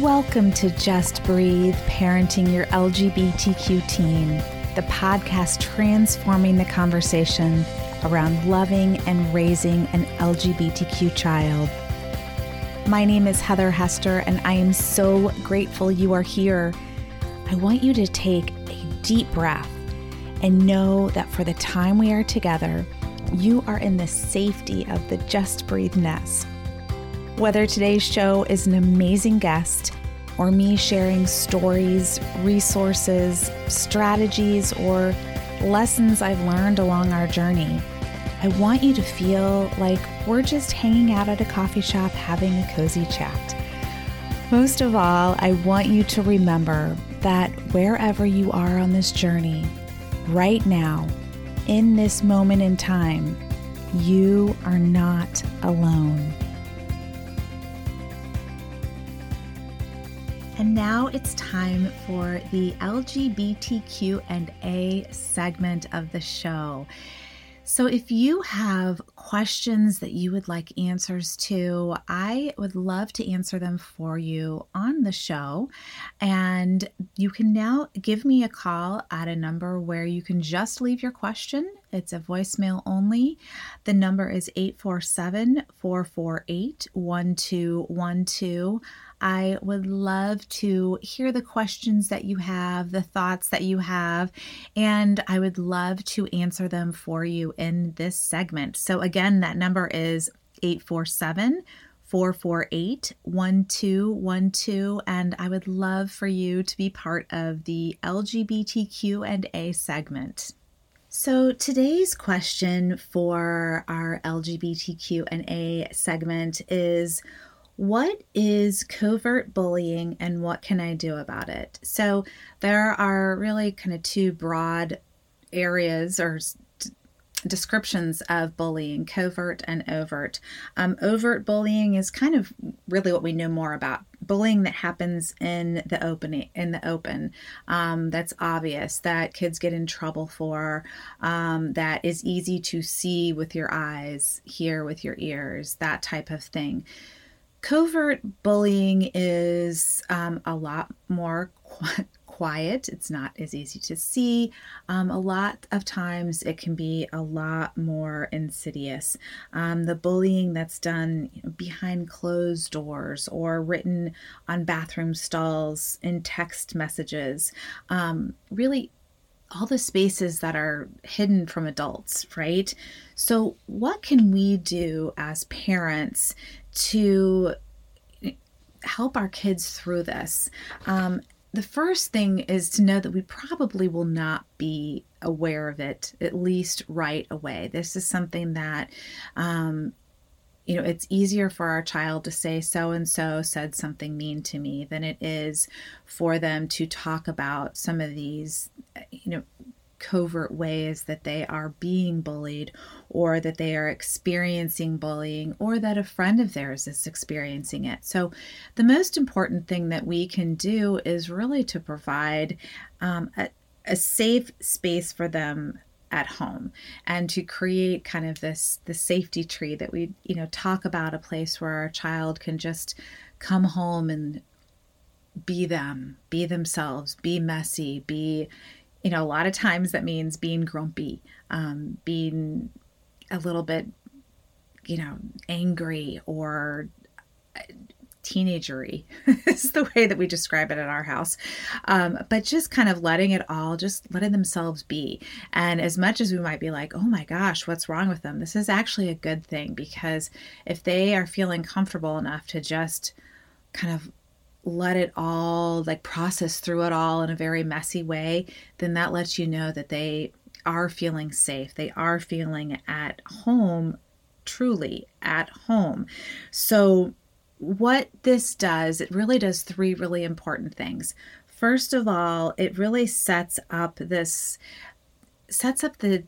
Welcome to Just Breathe Parenting Your LGBTQ Teen, the podcast transforming the conversation around loving and raising an LGBTQ child. My name is Heather Hester, and I am so grateful you are here. I want you to take a deep breath and know that for the time we are together, you are in the safety of the Just Breathe nest. Whether today's show is an amazing guest or me sharing stories, resources, strategies, or lessons I've learned along our journey, I want you to feel like we're just hanging out at a coffee shop having a cozy chat. Most of all, I want you to remember that wherever you are on this journey, right now, in this moment in time, you are not alone. And now it's time for the LGBTQ and A segment of the show. So, if you have questions that you would like answers to, I would love to answer them for you on the show. And you can now give me a call at a number where you can just leave your question. It's a voicemail only. The number is 847 448 1212. I would love to hear the questions that you have, the thoughts that you have, and I would love to answer them for you in this segment. So, again, that number is 847 448 1212. And I would love for you to be part of the LGBTQ and A segment. So, today's question for our LGBTQ and A segment is what is covert bullying and what can I do about it? So, there are really kind of two broad areas or descriptions of bullying covert and overt. Um, overt bullying is kind of really what we know more about bullying that happens in the open in the open. Um, that's obvious that kids get in trouble for um, that is easy to see with your eyes hear with your ears that type of thing Covert bullying is um, a lot more qu- quiet. It's not as easy to see. Um, a lot of times it can be a lot more insidious. Um, the bullying that's done behind closed doors or written on bathroom stalls in text messages um, really all the spaces that are hidden from adults, right? So, what can we do as parents to help our kids through this? Um, the first thing is to know that we probably will not be aware of it at least right away. This is something that um, you know, it's easier for our child to say so and so said something mean to me than it is for them to talk about some of these, you know, covert ways that they are being bullied or that they are experiencing bullying or that a friend of theirs is experiencing it. So, the most important thing that we can do is really to provide um, a, a safe space for them at home and to create kind of this the safety tree that we you know talk about a place where our child can just come home and be them be themselves be messy be you know a lot of times that means being grumpy um, being a little bit you know angry or teenagery is the way that we describe it in our house. Um, but just kind of letting it all just letting themselves be. And as much as we might be like oh my gosh what's wrong with them? This is actually a good thing because if they are feeling comfortable enough to just kind of let it all like process through it all in a very messy way then that lets you know that they are feeling safe they are feeling at home truly at home so what this does, it really does three really important things. First of all, it really sets up this sets up the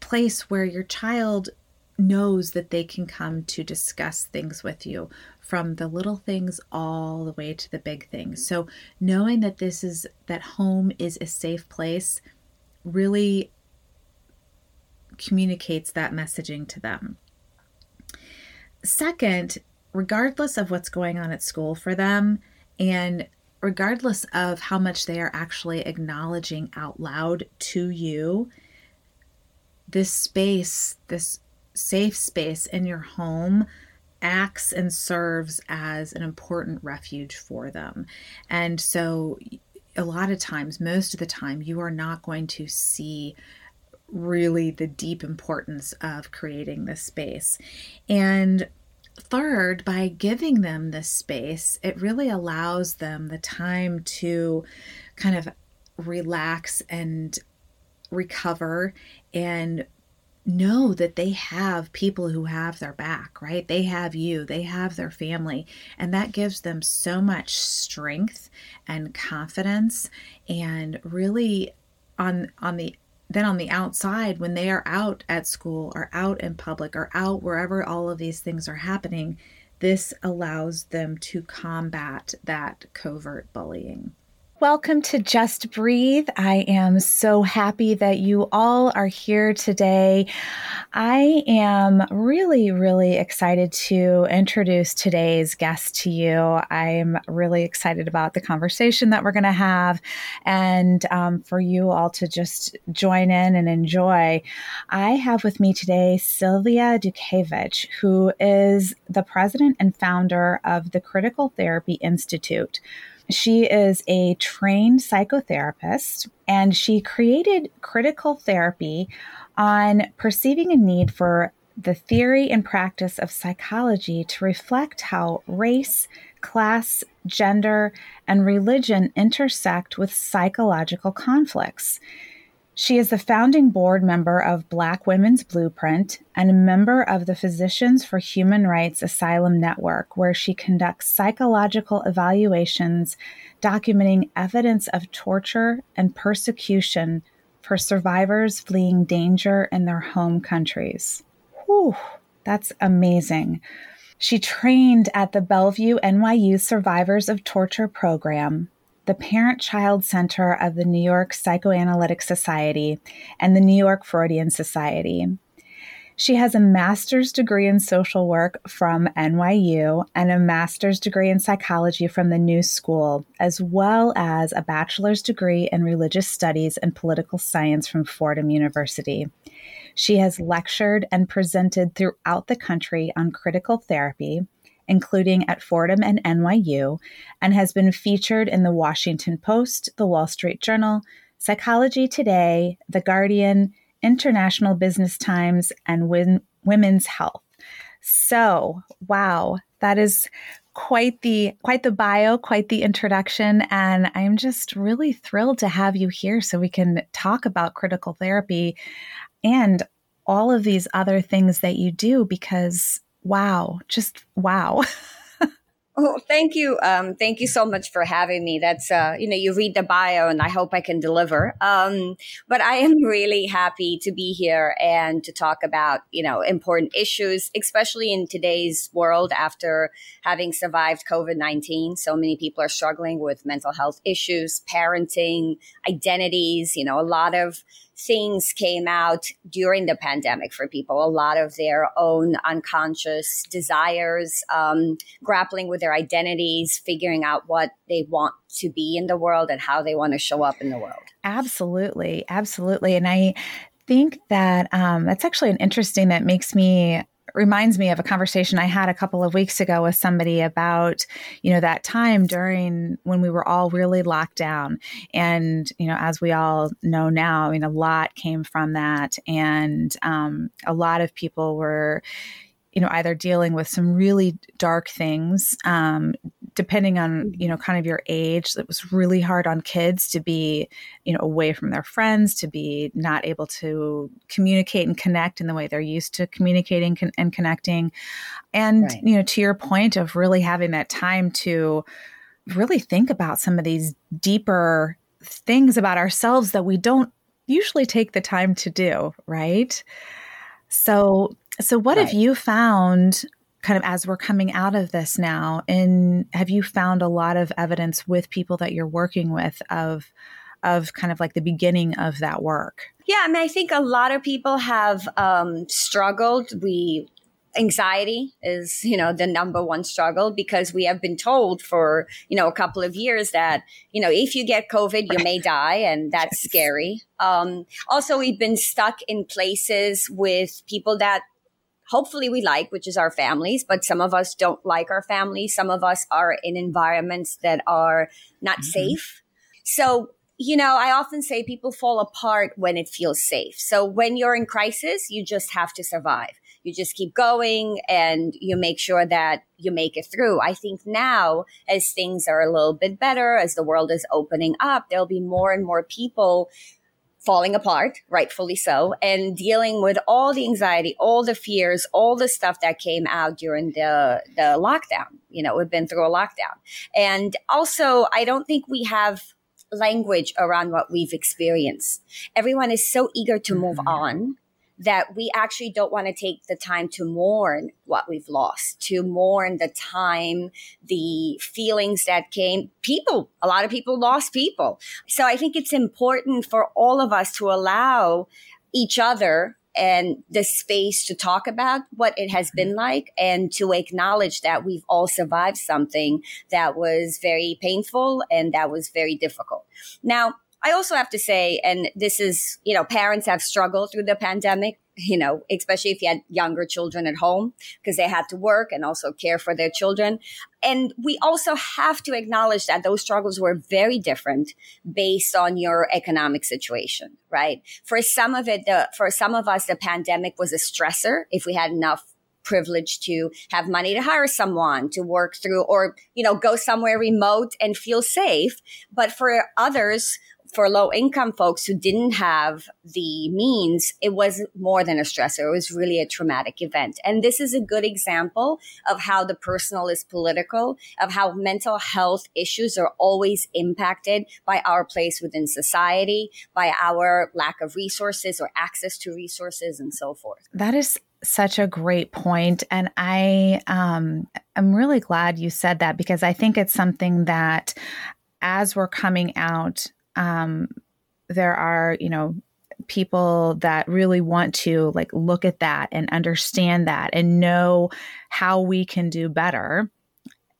place where your child knows that they can come to discuss things with you from the little things all the way to the big things. So knowing that this is that home is a safe place really communicates that messaging to them. Second, regardless of what's going on at school for them, And regardless of how much they are actually acknowledging out loud to you, this space, this safe space in your home, acts and serves as an important refuge for them. And so, a lot of times, most of the time, you are not going to see really the deep importance of creating this space. And third, by giving them this space, it really allows them the time to kind of relax and recover and know that they have people who have their back, right? They have you, they have their family, and that gives them so much strength and confidence and really on on the then on the outside when they are out at school or out in public or out wherever all of these things are happening, this allows them to combat that covert bullying. Welcome to Just Breathe. I am so happy that you all are here today. I am really, really excited to introduce today's guest to you. I'm really excited about the conversation that we're going to have and um, for you all to just join in and enjoy. I have with me today Silvia Dutchevici, who is the president and founder of the Critical Therapy Institute. She is a trained psychotherapist and she created critical therapy on perceiving a need for the theory and practice of psychology to reflect how race, class, gender, and religion intersect with psychological conflicts. She is the founding board member of Black Women's Blueprint and a member of the Physicians for Human Rights Asylum Network, where she conducts psychological evaluations documenting evidence of torture and persecution for survivors fleeing danger in their home countries. Whew, that's amazing. She trained at the Bellevue NYU Survivors of Torture program the Parent Child Center of the New York Psychoanalytic Society and the New York Freudian Society. She has a master's degree in social work from NYU and a master's degree in psychology from the New School, as well as a bachelor's degree in religious studies and political science from Fordham University. She has lectured and presented throughout the country on critical therapy, including at Fordham and NYU, and has been featured in the Washington Post, the Wall Street Journal, Psychology Today, The Guardian, International Business Times, and Win- Women's Health. So, wow, that is quite the quite the bio, quite the introduction, and I'm just really thrilled to have you here so we can talk about critical therapy and all of these other things that you do because wow, just wow. Oh, thank you. Um, thank you so much for having me. That's, uh, you know, you read the bio and I hope I can deliver. Um, but I am really happy to be here and to talk about, you know, important issues, especially in today's world after having survived COVID-19. So many people are struggling with mental health issues, parenting, identities, you know, a lot of things came out during the pandemic for people, a lot of their own unconscious desires, um, grappling with their identities, figuring out what they want to be in the world and how they want to show up in the world. Absolutely. Absolutely. And I think that um, that's actually an interesting that makes me reminds me of a conversation I had a couple of weeks ago with somebody about, you know, that time during when we were all really locked down. And, you know, as we all know now, I mean, a lot came from that. And um, a lot of people were, you know either dealing with some really dark things um, depending on mm-hmm. you know kind of your age it was really hard on kids to be you know away from their friends to be not able to communicate and connect in the way they're used to communicating and connecting and right. you know to your point of really having that time to really think about some of these deeper things about ourselves that we don't usually take the time to do right so so, what right. have you found kind of as we're coming out of this now? And have you found a lot of evidence with people that you're working with of of kind of like the beginning of that work? Yeah, I mean, I think a lot of people have um, struggled. We anxiety is you know the number one struggle because we have been told for you know a couple of years that you know if you get covid you may die and that's scary um, also we've been stuck in places with people that hopefully we like which is our families but some of us don't like our families some of us are in environments that are not mm-hmm. safe so you know, I often say people fall apart when it feels safe. So when you're in crisis, you just have to survive you just keep going and you make sure that you make it through. I think now, as things are a little bit better, as the world is opening up, there'll be more and more people falling apart, rightfully so, and dealing with all the anxiety, all the fears, all the stuff that came out during the, the lockdown. You know, we've been through a lockdown. And also, I don't think we have language around what we've experienced. Everyone is so eager to move mm-hmm. on that we actually don't want to take the time to mourn what we've lost, to mourn the time, the feelings that came. People, a lot of people lost people. So I think it's important for all of us to allow each other and the space to talk about what it has been mm-hmm. like and to acknowledge that we've all survived something that was very painful and that was very difficult. Now, I also have to say, and this is, you know, parents have struggled through the pandemic, you know, especially if you had younger children at home because they had to work and also care for their children. And we also have to acknowledge that those struggles were very different based on your economic situation, right? For some of it, the, for some of us, the pandemic was a stressor if we had enough privilege to have money to hire someone to work through or you know go somewhere remote and feel safe but for others for low income folks who didn't have the means, it was more than a stressor. It was really a traumatic event. And this is a good example of how the personal is political, of how mental health issues are always impacted by our place within society, by our lack of resources or access to resources and so forth. That is such a great point and i um i'm really glad you said that because i think it's something that as we're coming out um, there are, you know, people that really want to like look at that and understand that and know how we can do better,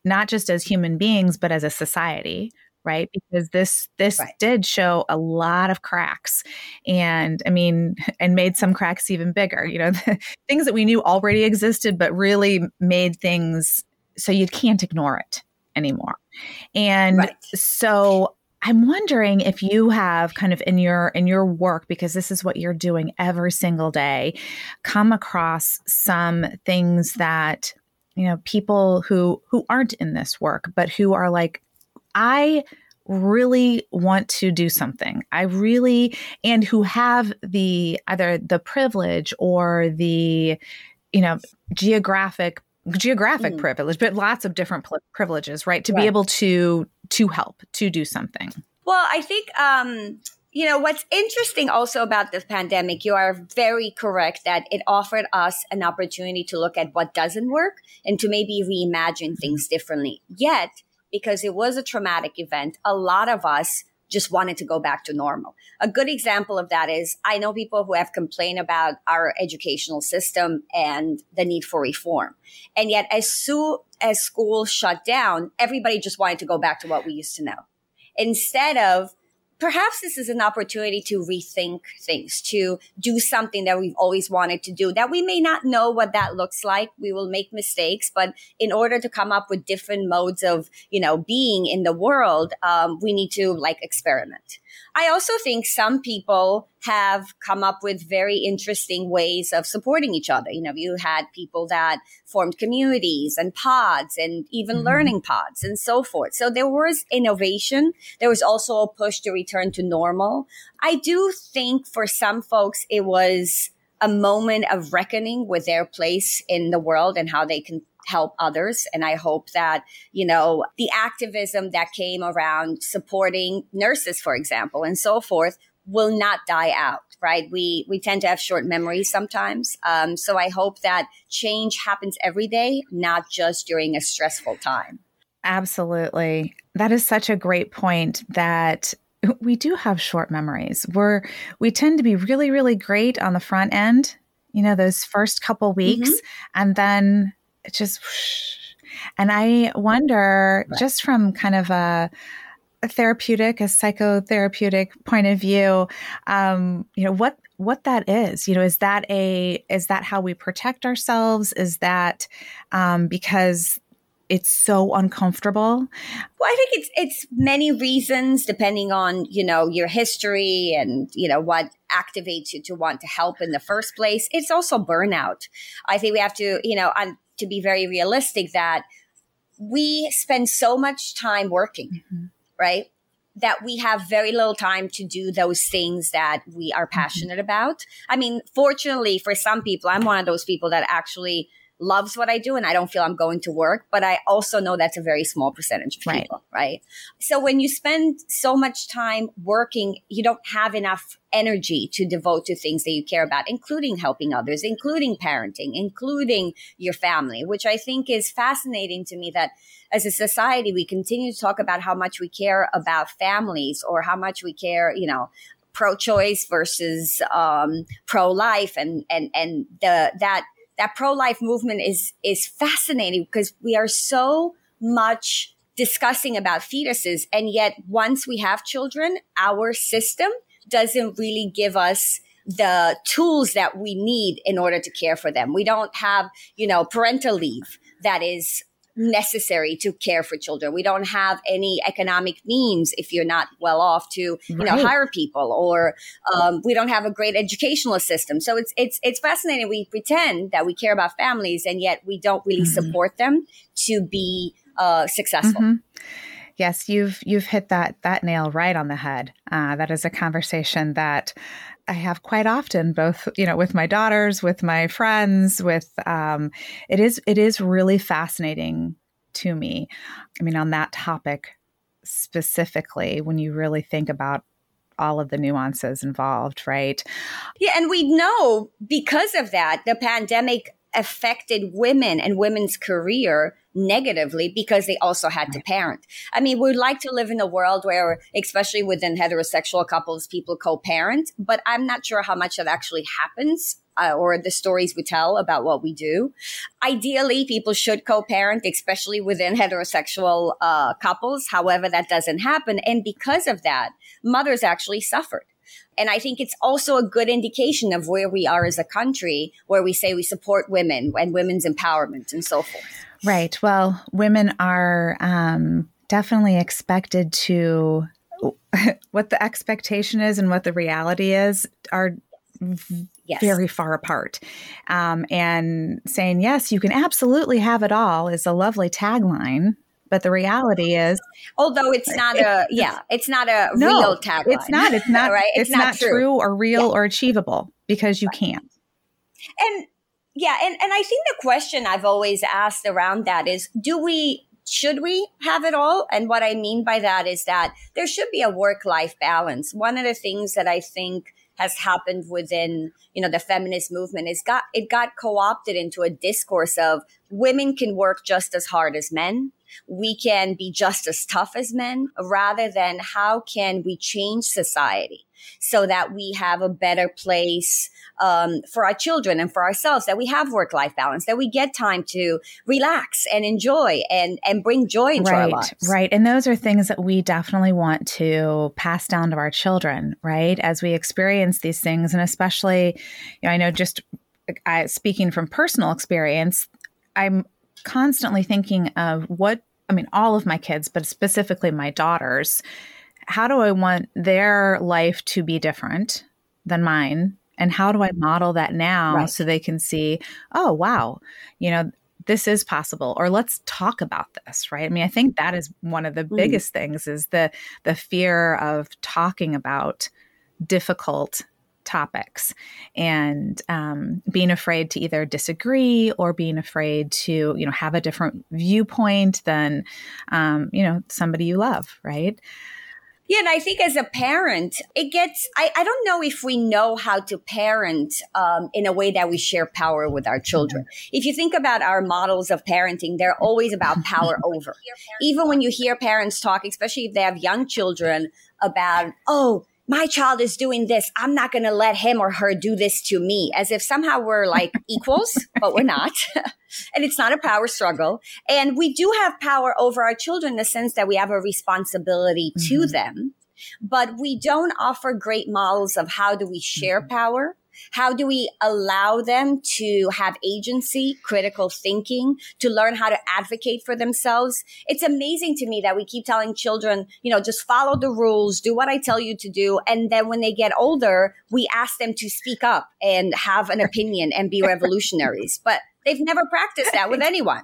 not just as human beings, but as a society right because this this right. did show a lot of cracks and i mean and made some cracks even bigger you know things that we knew already existed but really made things so you can't ignore it anymore and right. so I'm wondering if you have kind of in your in your work because this is what you're doing every single day come across some things that you know people who who aren't in this work but who are like I really want to do something. I really and who have the either the privilege or the you know geographic geographic mm. privilege, but lots of different pl- privileges, right? To right. be able to to help to do something. Well, I think um, you know what's interesting also about this pandemic. You are very correct that it offered us an opportunity to look at what doesn't work and to maybe reimagine things differently. Yet, because it was a traumatic event, a lot of us just wanted to go back to normal. A good example of that is I know people who have complained about our educational system and the need for reform. And yet as soon as school shut down, everybody just wanted to go back to what we used to know. Instead of perhaps this is an opportunity to rethink things, to do something that we've always wanted to do that we may not know what that looks like. We will make mistakes, but in order to come up with different modes of, you know, being in the world, um, we need to like experiment. I also think some people have come up with very interesting ways of supporting each other. You know, you had people that formed communities and pods and even mm-hmm. learning pods and so forth. So there was innovation. There was also a push to return to normal. I do think for some folks, it was a moment of reckoning with their place in the world and how they can help others. And I hope that, you know, the activism that came around supporting nurses, for example, and so forth will not die out right? We we tend to have short memories sometimes. Um, so i hope that change happens every day not just during a stressful time. Absolutely. That is such a great point that we do have short memories. We're we tend to be really really great on the front end you know, those first couple weeks, mm-hmm. and then it just. And I wonder, right. just from kind of a, a, therapeutic, a psychotherapeutic point of view, um, you know, what what that is you know is that a is that how we protect ourselves is that um, because it's so uncomfortable well i think it's it's many reasons depending on you know your history and you know what activates you to want to help in the first place it's also burnout i think we have to you know and to be very realistic that we spend so much time working mm-hmm. right that we have very little time to do those things that we are mm-hmm. passionate mm-hmm. about. I mean, fortunately for some people, I'm one of those people that actually loves what I do and I don't feel I'm going to work, but I also know that's a very small percentage of people, right? right? So when you spend so much time working, you don't have enough energy to devote to things that you care about, including helping others, including parenting, including your family, which I think is fascinating to me that as a society, we continue to talk about how much we care about families or how much we care, you know, pro-choice versus um, pro-life and and and the that that pro-life movement is is fascinating because we are so much discussing about fetuses and yet once we have children our system doesn't really give us the tools that we need in order to care for them. We don't have you know parental leave that is necessary to care for children. We don't have any economic means if you're not well off to, you right. know, hire people or um, we don't have a great educational system. So it's, it's, it's fascinating. We pretend that we care about families and yet we don't really mm-hmm. support them to be uh, successful. Mm-hmm. Yes, you've you've hit that that nail right on the head. Uh, that is a conversation that I have quite often, both you know, with my daughters, with my friends, with um, it is it is really fascinating to me. I mean, on that topic specifically, when you really think about all of the nuances involved, right? Yeah, and we know because of that, the pandemic affected women and women's career negatively because they also had to parent. I mean, we'd like to live in a world where, especially within heterosexual couples, people co-parent, but I'm not sure how much that actually happens. Uh, or the stories we tell about what we do. Ideally, people should co-parent, especially within heterosexual uh, couples. However, that doesn't happen, and because of that, mothers actually suffered. And I think it's also a good indication of where we are as a country, where we say we support women and women's empowerment and so forth. Right. Well, women are um, definitely expected to, what the expectation is and what the reality is are yes. very far apart. Um, and saying, yes, you can absolutely have it all is a lovely tagline. But the reality is, although it's not a yeah, it's not a no, real tagline. It's not. It's not right. It's, it's not, not, true. true or real yeah. or achievable because you right. can't. And yeah, and, and I think the question I've always asked around that is do we should we have it all? And what I mean by that is that there should be a work life balance. One of the things that I think has happened within, you know, the feminist movement is got it got co-opted into a discourse of women can work just as hard as men. We can be just as tough as men rather than how can we change society so that we have a better place um, for our children and for ourselves, that we have work life balance, that we get time to relax and enjoy and, and bring joy into right, our lives. Right. And those are things that we definitely want to pass down to our children, right? As we experience these things. And especially, you know, I know just I, speaking from personal experience, I'm constantly thinking of what, I mean, all of my kids, but specifically my daughters how do I want their life to be different than mine? And how do I model that now right. so they can see, oh, wow, you know, this is possible or let's talk about this right i mean i think that is one of the mm. biggest things is the the fear of talking about difficult topics and um, being afraid to either disagree or being afraid to you know have a different viewpoint than um, you know somebody you love right yeah, and I think as a parent, it gets, I, I don't know if we know how to parent um, in a way that we share power with our children. Mm-hmm. If you think about our models of parenting, they're always about power over. Even when you hear parents talk, especially if they have young children, about, oh, my child is doing this. I'm not going to let him or her do this to me as if somehow we're like equals, but we're not. and it's not a power struggle. And we do have power over our children in the sense that we have a responsibility mm-hmm. to them, but we don't offer great models of how do we share mm-hmm. power how do we allow them to have agency, critical thinking, to learn how to advocate for themselves? It's amazing to me that we keep telling children, you know, just follow the rules, do what I tell you to do. And then when they get older, we ask them to speak up and have an opinion and be revolutionaries. But they've never practiced that with anyone.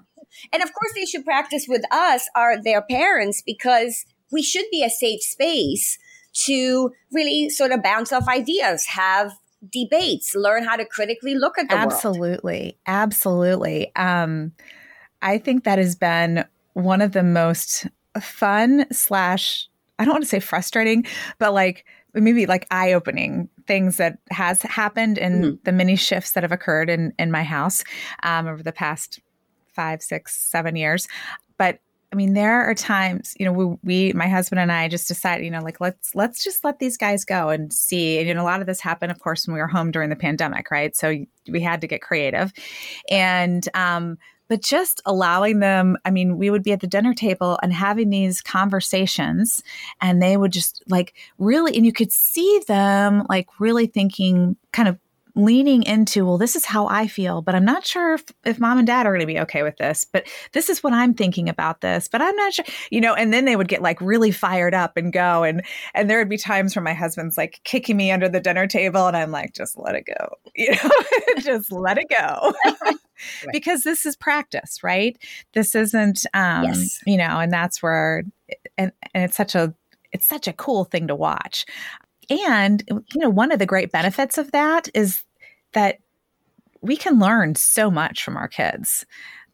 And of course, they should practice with us, our their parents, because we should be a safe space to really sort of bounce off ideas, have debates, learn how to critically look at the absolutely, world. Absolutely. Um, I think that has been one of the most fun slash I don't want to say frustrating, but like maybe like eye opening things that has happened in mm-hmm. the many shifts that have occurred in in my house um, over the past five, six, seven years. But I mean, there are times, you know, we, we, my husband and I just decided, you know, like let's let's just let these guys go and see. And you know, a lot of this happened, of course, when we were home during the pandemic, right? So we had to get creative, and um, but just allowing them. I mean, we would be at the dinner table and having these conversations, and they would just like really, and you could see them like really thinking, kind of leaning into, well, this is how I feel, but I'm not sure if, if mom and dad are going to be okay with this, but this is what I'm thinking about this, but I'm not sure, you know, and then they would get like really fired up and go. And, and there would be times where my husband's like kicking me under the dinner table and I'm like, just let it go, you know, just let it go. right. Because this is practice, right? This isn't, um, yes. you know, and that's where, and, and it's such a, it's such a cool thing to watch. And, you know, one of the great benefits of that is that we can learn so much from our kids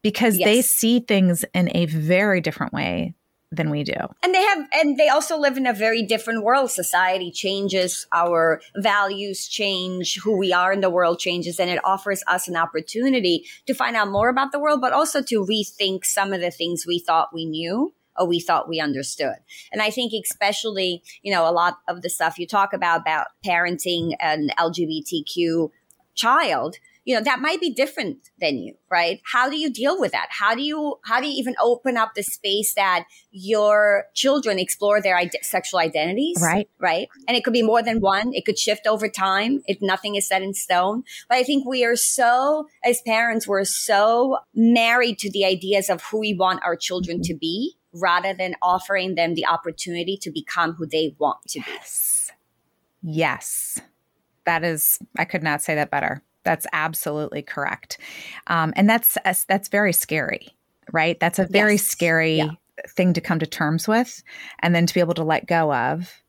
because yes. they see things in a very different way than we do. And they have and they also live in a very different world. Society changes, our values change, who we are in the world changes and it offers us an opportunity to find out more about the world but also to rethink some of the things we thought we knew or we thought we understood. And I think especially, you know, a lot of the stuff you talk about about parenting an LGBTQ child, you know, that might be different than you, right? How do you deal with that? How do you, how do you even open up the space that your children explore their ide- sexual identities? Right. Right. And it could be more than one. It could shift over time if nothing is set in stone. But I think we are so, as parents, we're so married to the ideas of who we want our children to be rather than offering them the opportunity to become who they want to be. Yes. Yes. That is, I could not say that better. That's absolutely correct. Um, and that's, that's very scary, right? That's a very yes. scary yeah. thing to come to terms with and then to be able to let go of.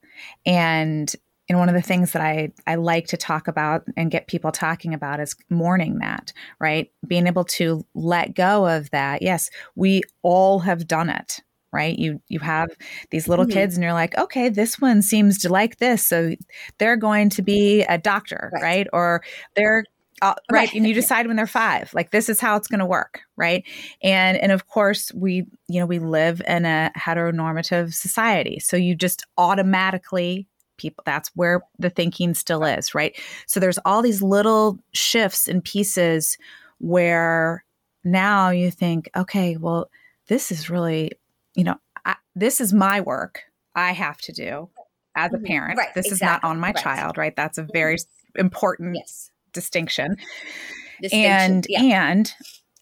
And and one of the things that I, I like to talk about and get people talking about is mourning that, right? Being able to let go of that. Yes, we all have done it, right you you have these little mm-hmm. kids and you're like okay this one seems to like this so they're going to be a doctor right, right? or they're uh, right. right and you decide when they're five like this is how it's going to work right and and of course we you know we live in a heteronormative society so you just automatically people that's where the thinking still is right so there's all these little shifts and pieces where now you think okay well this is really you know, I, this is my work I have to do as a mm-hmm. parent. Right, this exactly. is not on my right. child, right? That's a very mm-hmm. important yes. distinction. distinction. And yeah. and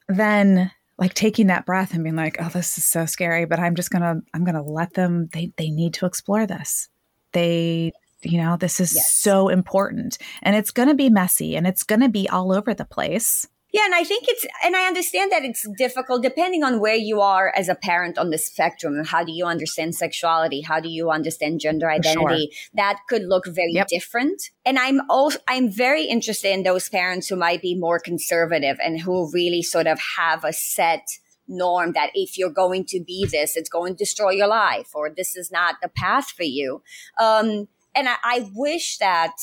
then like taking that breath and being like, "Oh, this is so scary, but I'm just going to I'm going to let them they they need to explore this. They you know, this is yes. so important and it's going to be messy and it's going to be all over the place. Yeah, and I think it's, and I understand that it's difficult depending on where you are as a parent on the spectrum. How do you understand sexuality? How do you understand gender identity? Sure. That could look very yep. different. And I'm also, I'm very interested in those parents who might be more conservative and who really sort of have a set norm that if you're going to be this, it's going to destroy your life or this is not the path for you. Um, and I, I wish that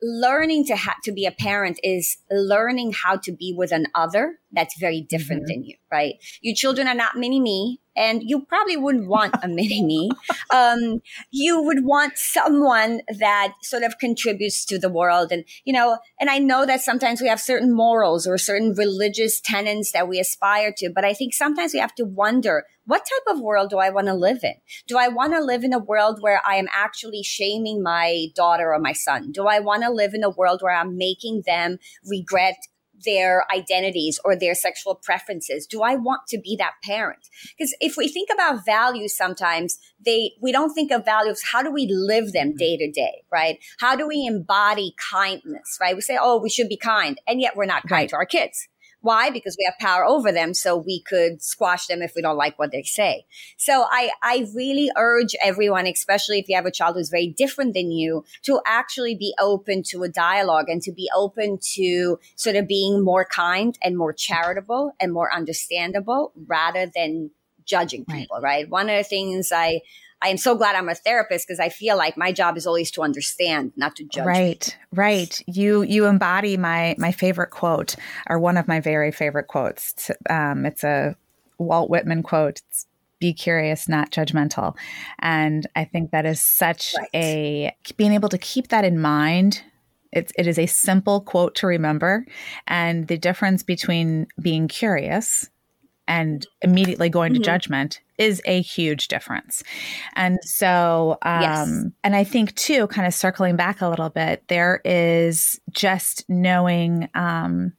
learning to ha- to be a parent is learning how to be with an other that's very different mm-hmm. than you, right? Your children are not mini me, and you probably wouldn't want a mini me. Um, you would want someone that sort of contributes to the world. And, you know, and I know that sometimes we have certain morals or certain religious tenets that we aspire to, but I think sometimes we have to wonder, what type of world do I want to live in? Do I want to live in a world where I am actually shaming my daughter or my son? Do I want to live in a world where I'm making them regret their identities or their sexual preferences? Do I want to be that parent? Because if we think about values sometimes, they, we don't think of values. How do we live them day to day, right? How do we embody kindness, right? We say, oh, we should be kind. And yet we're not kind right. to our kids. Why? Because we have power over them. So we could squash them if we don't like what they say. So I, I really urge everyone, especially if you have a child who's very different than you, to actually be open to a dialogue and to be open to sort of being more kind and more charitable and more understandable rather than judging people, right? right? One of the things I, I am so glad I'm a therapist because I feel like my job is always to understand, not to judge. Right, right. You you embody my my favorite quote, or one of my very favorite quotes. Um, it's a Walt Whitman quote. It's, be curious, not judgmental. And I think that is such right. a being able to keep that in mind. It's, it is a simple quote to remember. And the difference between being curious and immediately going mm-hmm. to judgment is a huge difference. And so, um, yes. and I think too, kind of circling back a little bit, there is just knowing, um,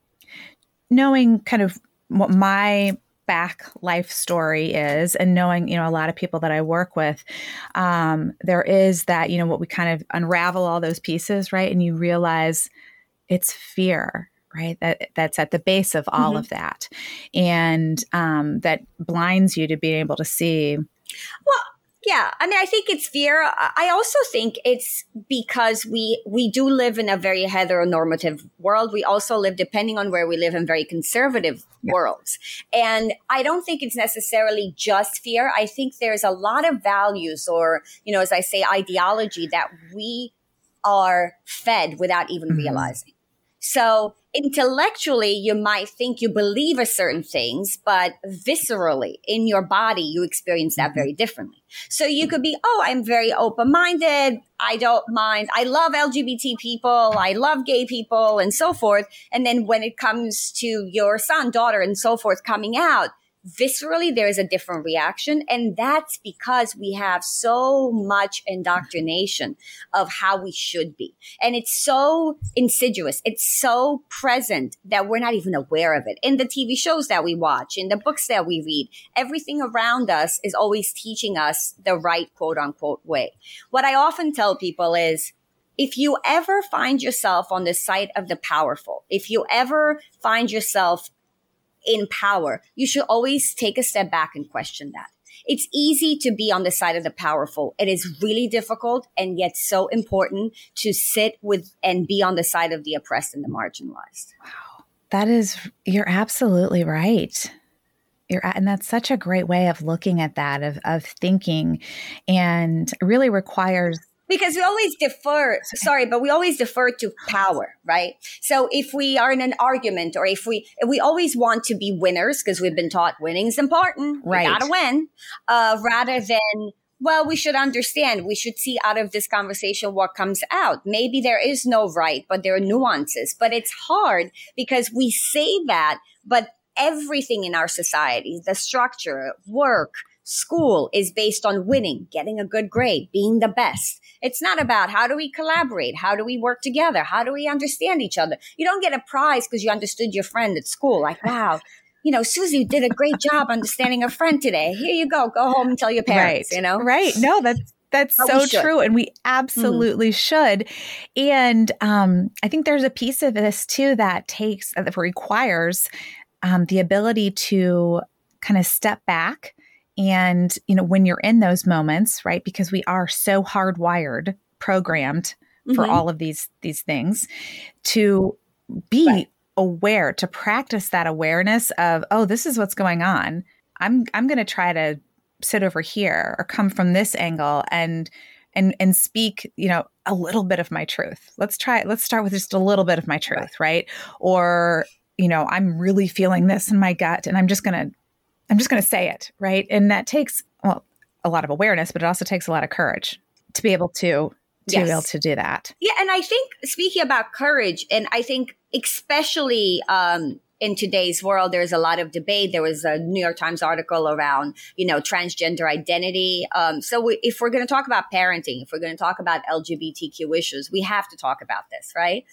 knowing kind of what my back life story is and knowing you know a lot of people that i work with um, there is that you know what we kind of unravel all those pieces right and you realize it's fear right? That that's at the base of all mm-hmm. of that. And um, that blinds you to being able to see. Well yeah i mean i think it's fear. I also think it's because we we do live in a very heteronormative world. We also live depending on where we live in very conservative yeah. worlds. And i don't think it's necessarily just fear. I think there's a lot of values or you know as i say ideology that we are fed without even mm-hmm. realizing so intellectually, you might think you believe a certain things, but viscerally in your body, you experience that mm-hmm. very differently. So you could be, oh, I'm very open minded. I don't mind. I love LGBT people. I love gay people and so forth. And then when it comes to your son, daughter and so forth coming out, viscerally there is a different reaction and that's because we have so much indoctrination of how we should be. And it's so insidious. It's so present that we're not even aware of it. In the tv shows that we watch in the books that we read everything around us is always teaching us the right quote unquote way. What i often tell people is if you ever find yourself on the side of the powerful, if you ever find yourself in power, you should always take a step back and question that. It's easy to be on the side of the powerful. It is really difficult and yet so important to sit with and be on the side of the oppressed and the marginalized. Wow. That is, you're absolutely right. You're, and that's such a great way of looking at that, of, of thinking, and really requires because we always defer sorry but we always defer to power right so if we are in an argument or if we we always want to be winners because we've been taught winning is important right we gotta win uh, rather than well, we should understand. We should see out of this conversation what comes out. Maybe there is no right, but there are nuances. But it's hard because we say that, but everything in our society, the structure, work, school is based on winning, getting a good grade, being the best. It's not about how do we collaborate? How do we work together? How do we understand each other? You don't get a prize because you understood your friend at school. Like, wow, you know, Susie did a great job understanding a friend today. Here you go. Go home and tell your parents, right. you know? Right. No, that's that's but so true. And we mm-hmm. absolutely mm-hmm. should. And um, I think there's a piece of this too that takes, that requires um, the ability to kind of step back and, you know, when you're in those moments, right? Because we are so hardwired, programmed mm-hmm. for all of these these things to be right. aware, to practice that awareness of, oh, this is what's going on. I'm I'm going to try to sit over here or come from this angle and and and speak you know a little bit of my truth let's try let's start with just a little bit of my truth right, right? or you know, I'm really feeling this in my gut and I'm just going to I'm just going to say it, right? And that takes well a lot of awareness, but it also takes a lot of courage to be able to to yes. be able to do that. Yeah, and I think speaking about courage, and I think especially um, in today's world, there's a lot of debate. There was a New York Times article around, you know, transgender identity. Um, so we, if we're going to talk about parenting, if we're going to talk about LGBTQ issues, we have to talk about this, right?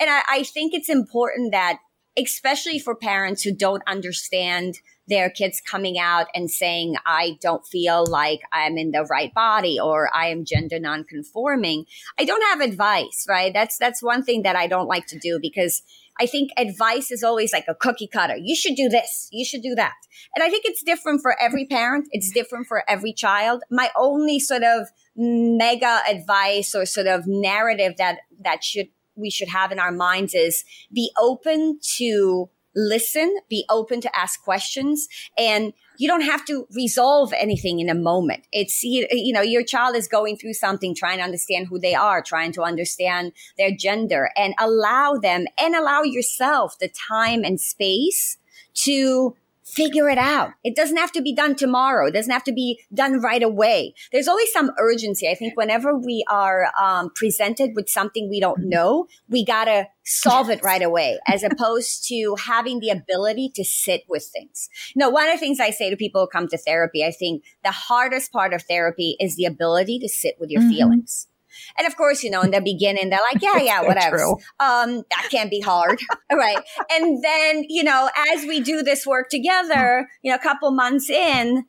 And I, I think it's important that, especially for parents who don't understand their kids coming out and saying, I don't feel like I'm in the right body or I am gender nonconforming. I don't have advice, right? That's, that's one thing that I don't like to do because I think advice is always like a cookie cutter. You should do this. You should do that. And I think it's different for every parent. It's different for every child. My only sort of mega advice or sort of narrative that, that should, we should have in our minds is be open to listen, be open to ask questions and you don't have to resolve anything in a moment. It's, you, know, your child is going through something, trying to understand who they are, trying to understand their gender and allow them and allow yourself the time and space to figure it out. It doesn't have to be done tomorrow. It doesn't have to be done right away. There's always some urgency. I think whenever we are um, presented with something we don't know, we gotta solve it right away, as opposed to having the ability to sit with things. Know, one of the things I say to people who come to therapy, I think the hardest part of therapy is the ability to sit with your mm-hmm. feelings. And of course, you know, in the beginning, they're like, yeah, yeah, whatever. Um, that can't be hard. right. And then, you know, as we do this work together, you know, a couple months in,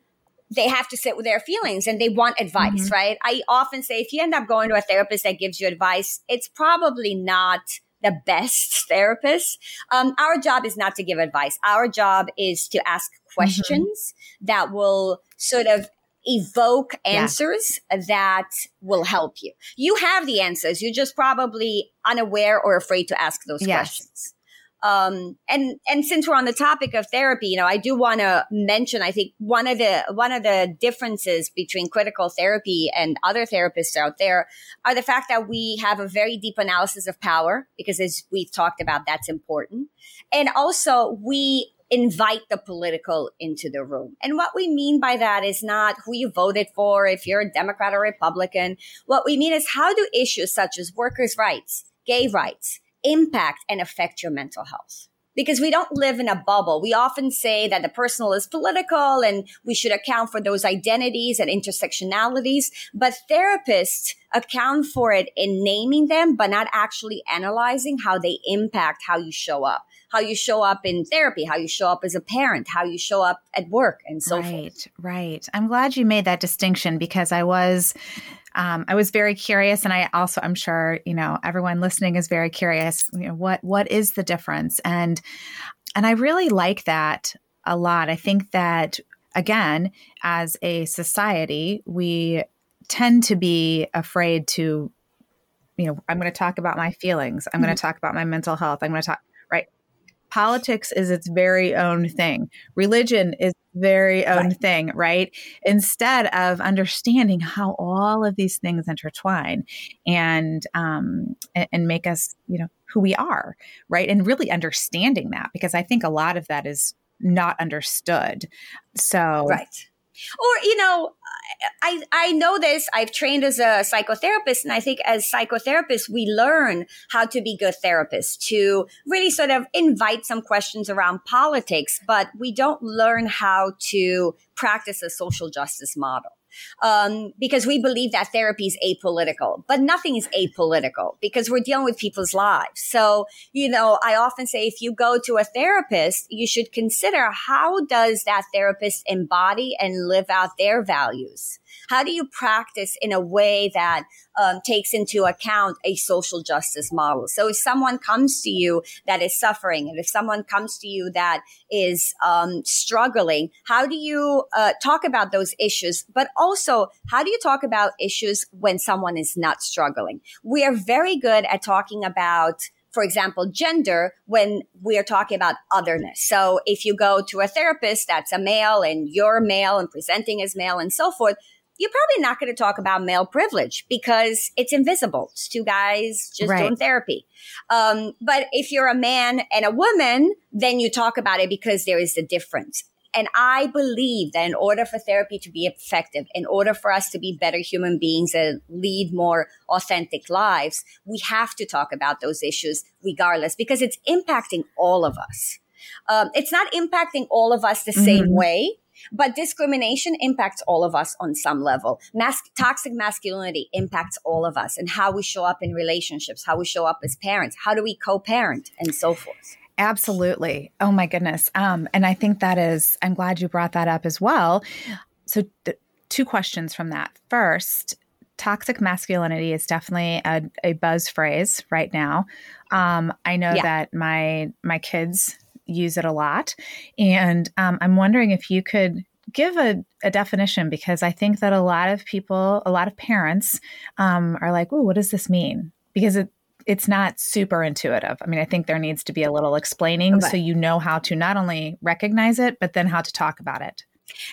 they have to sit with their feelings and they want advice, mm-hmm. right? I often say if you end up going to a therapist that gives you advice, it's probably not the best therapist. Um, our job is not to give advice. Our job is to ask mm-hmm. questions mm-hmm. that will sort of evoke answers yeah. that will help you. You have the answers. You're just probably unaware or afraid to ask those yes. questions. Um, and, and since we're on the topic of therapy, you know, I do want to mention, I think one of the, one of the differences between critical therapy and other therapists out there are the fact that we have a very deep analysis of power because as we've talked about, that's important. And also we invite the political into the room. And what we mean by that is not who you voted for, if you're a Democrat or Republican. What we mean is how do issues such as workers' rights, gay rights, impact and affect your mental health? Because we don't live in a bubble. We often say that the personal is political and we should account for those identities and intersectionalities, but therapists account for it in naming them, but not actually analyzing how they impact how you show up how you show up in therapy, how you show up as a parent, how you show up at work, and so right, forth. Right, right. I'm glad you made that distinction because I was. Um, I was very curious, and I also, I'm sure, you know, everyone listening is very curious. You know, what what is the difference? And and I really like that a lot. I think that again, as a society, we tend to be afraid to you know i'm going to talk about my feelings i'm mm-hmm. going to talk about my mental health i'm going to talk politics is its very own thing. Religion is very own right. thing right? Instead of understanding how all of these things intertwine and um and, and make us you know who we are right? And really understanding that because i think a lot of that is not understood. So right or, you know, I, I know this. I've trained as a psychotherapist. And I think as psychotherapists, we learn how to be good therapists to really sort of invite some questions around politics, but we don't learn how to practice a social justice model um, because we believe that therapy is apolitical, but nothing is apolitical because we're dealing with people's lives. So, you know, I often say if you go to a therapist, you should consider how does that therapist embody and live out their values? How do you practice in a way that um, takes into account a social justice model? So if someone comes to you that is suffering, and if someone comes to you that is um, struggling, how do you uh, talk about those issues? But also, how do you talk about issues when someone is not struggling? We are very good at talking about for example, gender when we are talking about otherness. So if you go to a therapist that's a male and you're male and presenting as male and so forth, you're probably not going to talk about male privilege because it's invisible. It's two guys just right. doing therapy. Um, but if you're a man and a woman, then you talk about it because there is a difference. And I believe that in order for therapy to be effective, in order for us to be better human beings and lead more authentic lives, we have to talk about those issues regardless because it's impacting all of us. Um, it's not impacting all of us the mm-hmm. same way, but discrimination impacts all of us on some level. Mas- toxic masculinity impacts all of us and how we show up in relationships, how we show up as parents, how do we co-parent and so forth. Absolutely. Oh my goodness. Um, and I think that is, I'm glad you brought that up as well. So, th- two questions from that. First, toxic masculinity is definitely a, a buzz phrase right now. Um, I know yeah. that my my kids use it a lot, and um, I'm wondering if you could give a, a, definition because I think that a lot of people, a lot of parents, um, are like, "Oh, what does this mean?" Because it it's not super intuitive. I mean, I think there needs to be a little explaining okay. so you know how to not only recognize it, but then how to talk about it.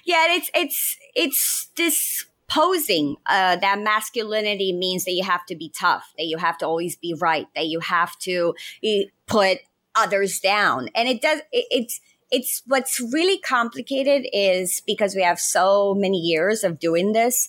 Yeah, it's it's it's this posing uh, that masculinity means that you have to be tough, that you have to always be right, that you have to put others down, and it does. It, it's it's what's really complicated is because we have so many years of doing this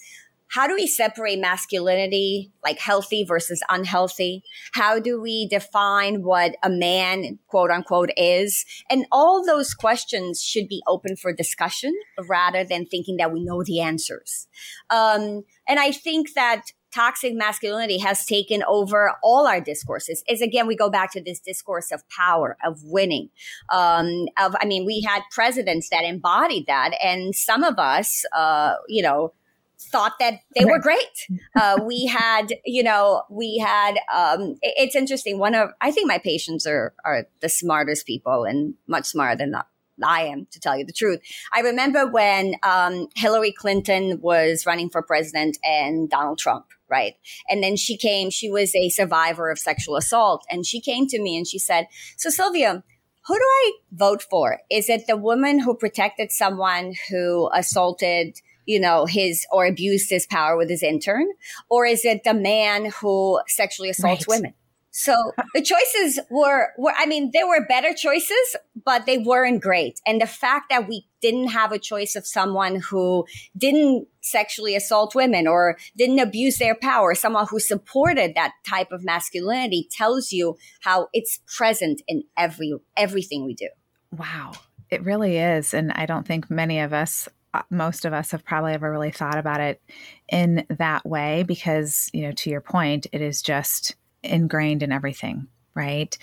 how do we separate masculinity, like healthy versus unhealthy? How do we define what a man, quote unquote, is? And all those questions should be open for discussion rather than thinking that we know the answers. Um, and I think that toxic masculinity has taken over all our discourses is again we go back to this discourse of power of winning um, of i mean we had presidents that embodied that and some of us uh, you know thought that they were great. Uh, we had, you know, we had, um, it, it's interesting. One of, I think my patients are, are the smartest people and much smarter than I am, to tell you the truth. I remember when, um, Hillary Clinton was running for president and Donald Trump, right? And then she came, she was a survivor of sexual assault and she came to me and she said, so Silvia, who do I vote for? Is it the woman who protected someone who assaulted you know, his or abused his power with his intern? Or is it the man who sexually assaults right. women? So the choices were, were, I mean, there were better choices, but they weren't great. And the fact that we didn't have a choice of someone who didn't sexually assault women or didn't abuse their power, someone who supported that type of masculinity tells you how it's present in every, everything we do. Wow. It really is. And I don't think many of us uh, most of us have probably ever really thought about it in that way because, you know, to your point, it is just ingrained in everything, right?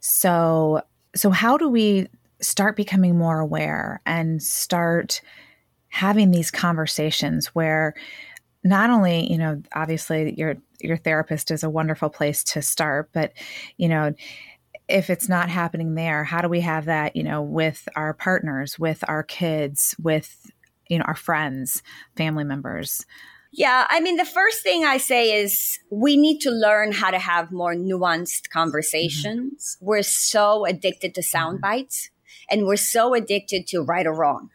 So, so how do we start becoming more aware and start having these conversations where not only, you know, obviously your your therapist is a wonderful place to start, but you know, if it's not happening there, how do we have that, you know, with our partners, with our kids, with you know our friends family members yeah i mean the first thing i say is we need to learn how to have more nuanced conversations mm-hmm. we're so addicted to sound mm-hmm. bites and we're so addicted to right or wrong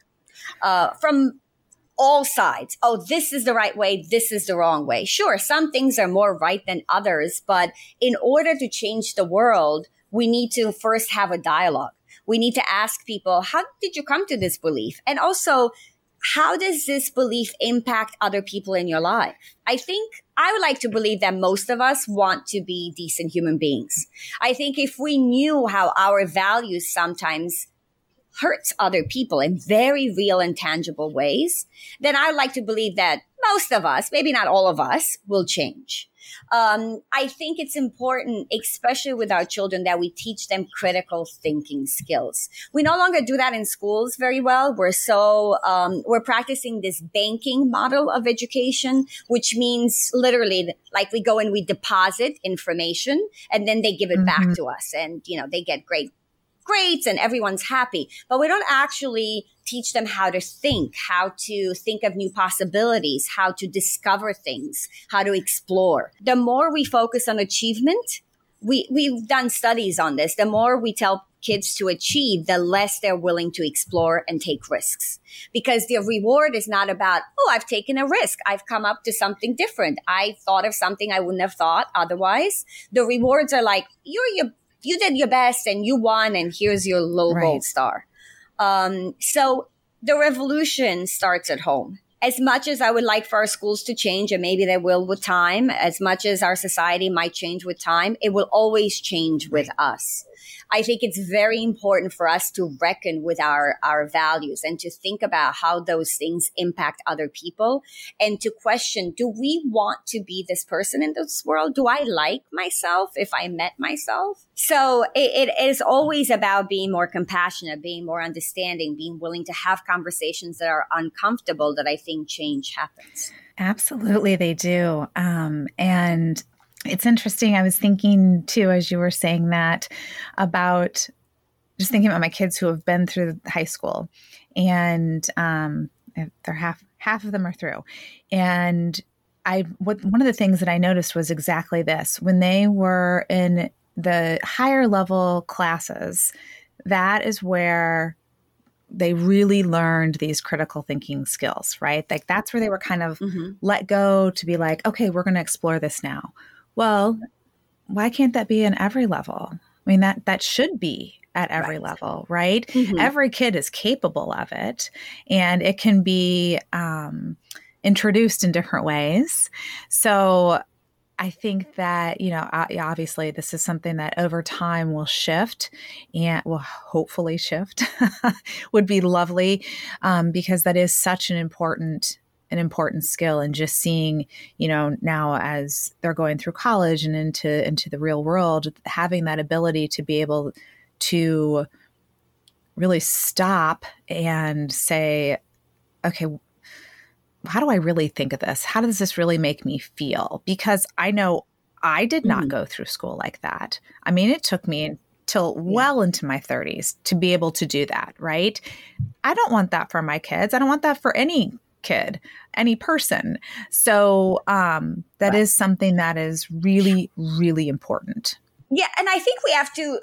uh, from all sides. Oh, this is the right way. This is the wrong way. Sure, some things are more right than others, but in order to change the world, we need to first have a dialogue. We need to ask people, how did you come to this belief? And also how does this belief impact other people in your life? I think I would like to believe that most of us want to be decent human beings. I think if we knew how our values sometimes hurts other people in very real and tangible ways, then I would like to believe that most of us, maybe not all of us, will change. Um, I think it's important, especially with our children, that we teach them critical thinking skills. We no longer do that in schools very well. We're so, um, we're practicing this banking model of education, which means literally like we go and we deposit information and then they give it mm-hmm. back to us and, you know, they get great grades and everyone's happy. But we don't actually teach them how to think, how to think of new possibilities, how to discover things, how to explore. The more we focus on achievement, we, we've done studies on this. The more we tell kids to achieve, the less they're willing to explore and take risks. Because the reward is not about, oh, I've taken a risk. I've come up to something different. I thought of something I wouldn't have thought otherwise. The rewards are like, you're your, you did your best and you won and here's your low right. gold star. Um, so the revolution starts at home as much as I would like for our schools to change, and maybe they will with time, as much as our society might change with time, it will always change with us. I think it's very important for us to reckon with our, our values and to think about how those things impact other people and to question, do we want to be this person in this world? Do I like myself if I met myself? So it, it is always about being more compassionate, being more understanding, being willing to have conversations that are uncomfortable that I think change happens. Absolutely, they do. Um, and it's interesting. I was thinking too, as you were saying that, about just thinking about my kids who have been through high school, and um, they're half half of them are through, and I what one of the things that I noticed was exactly this when they were in the higher level classes. That is where they really learned these critical thinking skills, right? Like that's where they were kind of mm-hmm. let go to be like, okay, we're going to explore this now. Well, why can't that be in every level? I mean that that should be at every right. level, right? Mm-hmm. Every kid is capable of it, and it can be um, introduced in different ways. So I think that, you know, obviously this is something that over time will shift and will hopefully shift, would be lovely um, because that is such an important an important skill and just seeing you know now as they're going through college and into into the real world having that ability to be able to really stop and say okay how do i really think of this how does this really make me feel because i know i did not mm. go through school like that i mean it took me till well into my 30s to be able to do that, right? I don't want that for my kids. I don't want that for any kid, any person. So um, that right. is something that is really, really important. Yeah. And I think we have to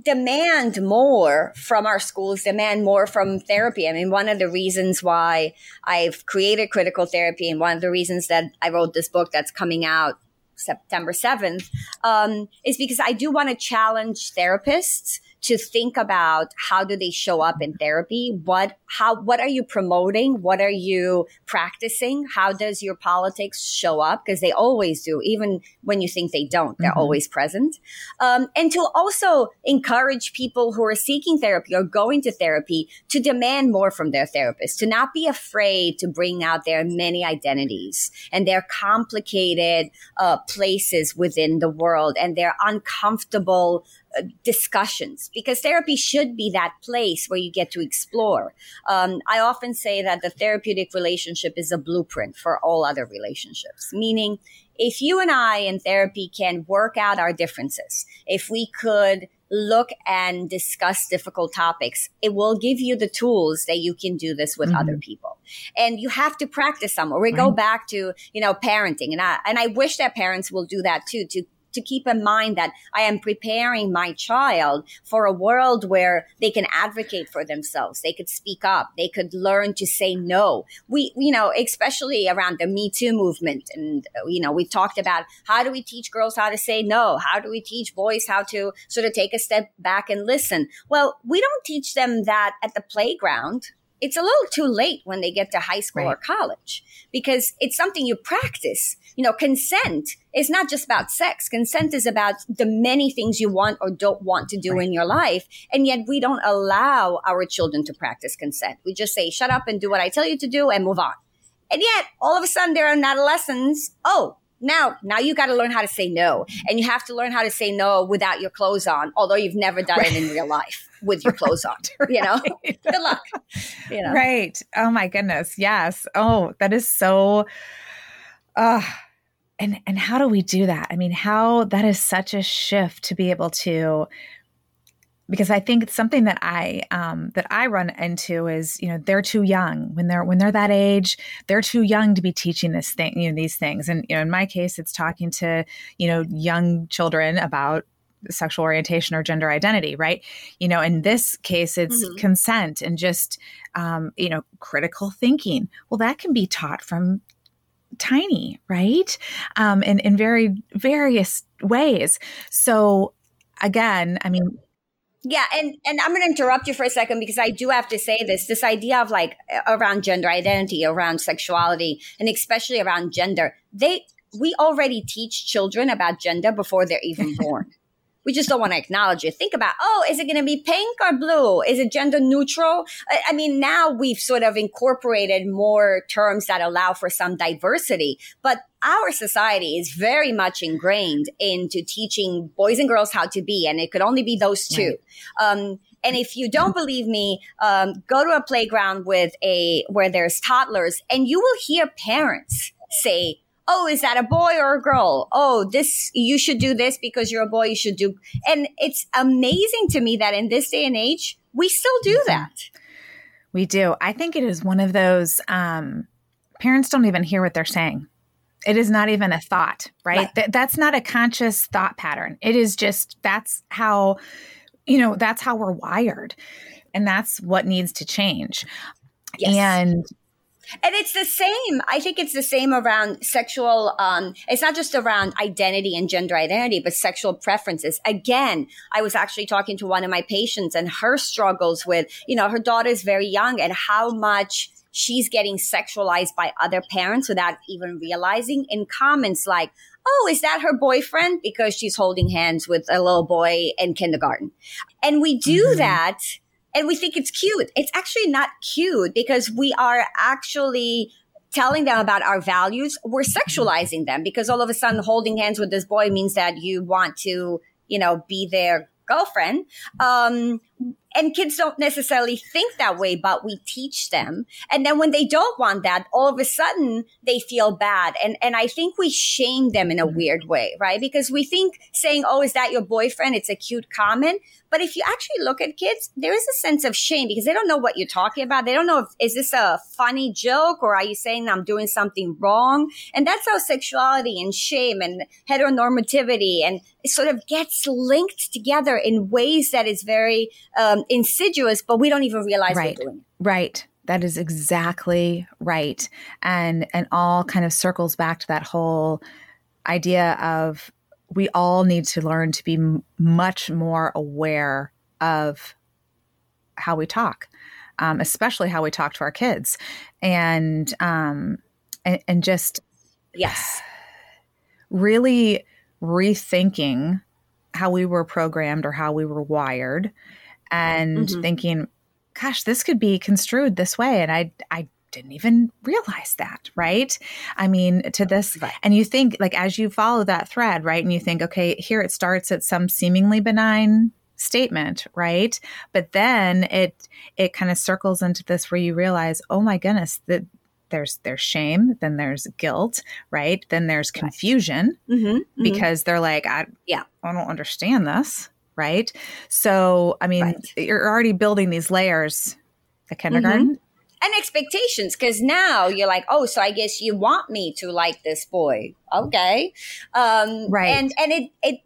demand more from our schools, demand more from therapy. I mean, one of the reasons why I've created critical therapy and one of the reasons that I wrote this book that's coming out September 7th um, is because I do want to challenge therapists to think about how do they show up in therapy? What how what are you promoting? What are you practicing? How does your politics show up? Because they always do even when you think they don't they're mm-hmm. always present. Um, and to also encourage people who are seeking therapy or going to therapy to demand more from their therapist to not be afraid to bring out their many identities and their complicated uh, places within the world and their uncomfortable discussions because therapy should be that place where you get to explore. Um, I often say that the therapeutic relationship is a blueprint for all other relationships, meaning if you and I in therapy can work out our differences, if we could look and discuss difficult topics, it will give you the tools that you can do this with mm-hmm. other people. And you have to practice some, or We right. go back to, you know, parenting. And I, and I wish that parents will do that too, to to keep in mind that I am preparing my child for a world where they can advocate for themselves. They could speak up. They could learn to say no. We, you know, especially around the Me Too movement. And, you know, we talked about how do we teach girls how to say no? How do we teach boys how to sort of take a step back and listen? Well, we don't teach them that at the playground it's a little too late when they get to high school right. or college because it's something you practice. You know, consent is not just about sex. Consent is about the many things you want or don't want to do right. in your life. And yet we don't allow our children to practice consent. We just say, shut up and do what I tell you to do and move on. And yet all of a sudden they're in adolescence. Oh, now, now you got to learn how to say no. And you have to learn how to say no without your clothes on, although you've never done right. it in real life with your clothes on. You know, good luck. You know? Right. Oh my goodness. Yes. Oh, that is so. Uh, and and how do we do that? I mean, how that is such a shift to be able to because I think it's something that I um, that I run into is you know they're too young when they're when they're that age they're too young to be teaching this thing you know these things and you know in my case it's talking to you know young children about sexual orientation or gender identity, right? You know, in this case, it's mm-hmm. consent and just, um, you know, critical thinking. Well, that can be taught from tiny, right? Um, in, in very various ways. So again, I mean, yeah, and and I'm going to interrupt you for a second because I do have to say this. This idea of like around gender identity, around sexuality, and especially around gender. They we already teach children about gender before they're even born. We just don't want to acknowledge it. Think about, oh, is it going to be pink or blue? Is it gender neutral? I mean, now we've sort of incorporated more terms that allow for some diversity, but our society is very much ingrained into teaching boys and girls how to be, and it could only be those two. Right. Um, and if you don't believe me, um, go to a playground with a where there's toddlers, and you will hear parents say, oh, is that a boy or a girl? Oh, this, you should do this because you're a boy, you should do. And it's amazing to me that in this day and age, we still do mm-hmm. that. We do. I think it is one of those, um, parents don't even hear what they're saying. It is not even a thought, right? right. Th- that's not a conscious thought pattern. It is just, that's how, you know, that's how we're wired. And that's what needs to change. Yes. And and it's the same. I think it's the same around sexual. Um, it's not just around identity and gender identity, but sexual preferences. Again, I was actually talking to one of my patients and her struggles with, you know, her daughter is very young and how much she's getting sexualized by other parents without even realizing in comments like, Oh, is that her boyfriend? Because she's holding hands with a little boy in kindergarten. And we do mm-hmm. that and we think it's cute. It's actually not cute because we are actually telling them about our values. We're sexualizing them because all of a sudden holding hands with this boy means that you want to, you know, be their girlfriend. Um, and kids don't necessarily think that way, but we teach them. And then when they don't want that, all of a sudden they feel bad. And, and I think we shame them in a mm-hmm. weird way, right? Because we think saying, Oh, is that your boyfriend? It's a cute comment. But if you actually look at kids, there is a sense of shame because they don't know what you're talking about. They don't know if, is this a funny joke or are you saying I'm doing something wrong? And that's how sexuality and shame and heteronormativity and sort of gets linked together in ways that is very, um, insidious, but we don't even realize right. we're doing it. Right. That is exactly right. And and all kind of circles back to that whole idea of we all need to learn to be m- much more aware of how we talk, um, especially how we talk to our kids, and um, and, and just yes, really rethinking how we were programmed or how we were wired and mm-hmm. thinking, gosh, this could be construed this way. And I, I didn't even realize that, right? I mean, to this, right. and you think, like, as you follow that thread, right? And you think, okay, here it starts at some seemingly benign statement right but then it it kind of circles into this where you realize oh my goodness that there's there's shame then there's guilt right then there's confusion right. mm-hmm, mm-hmm. because they're like i yeah i don't understand this right? So, I mean, right. you're already building these layers at kindergarten. Mm-hmm. And expectations, because now you're like, oh, so I guess you want me to like this boy, okay? Um, right. And and it it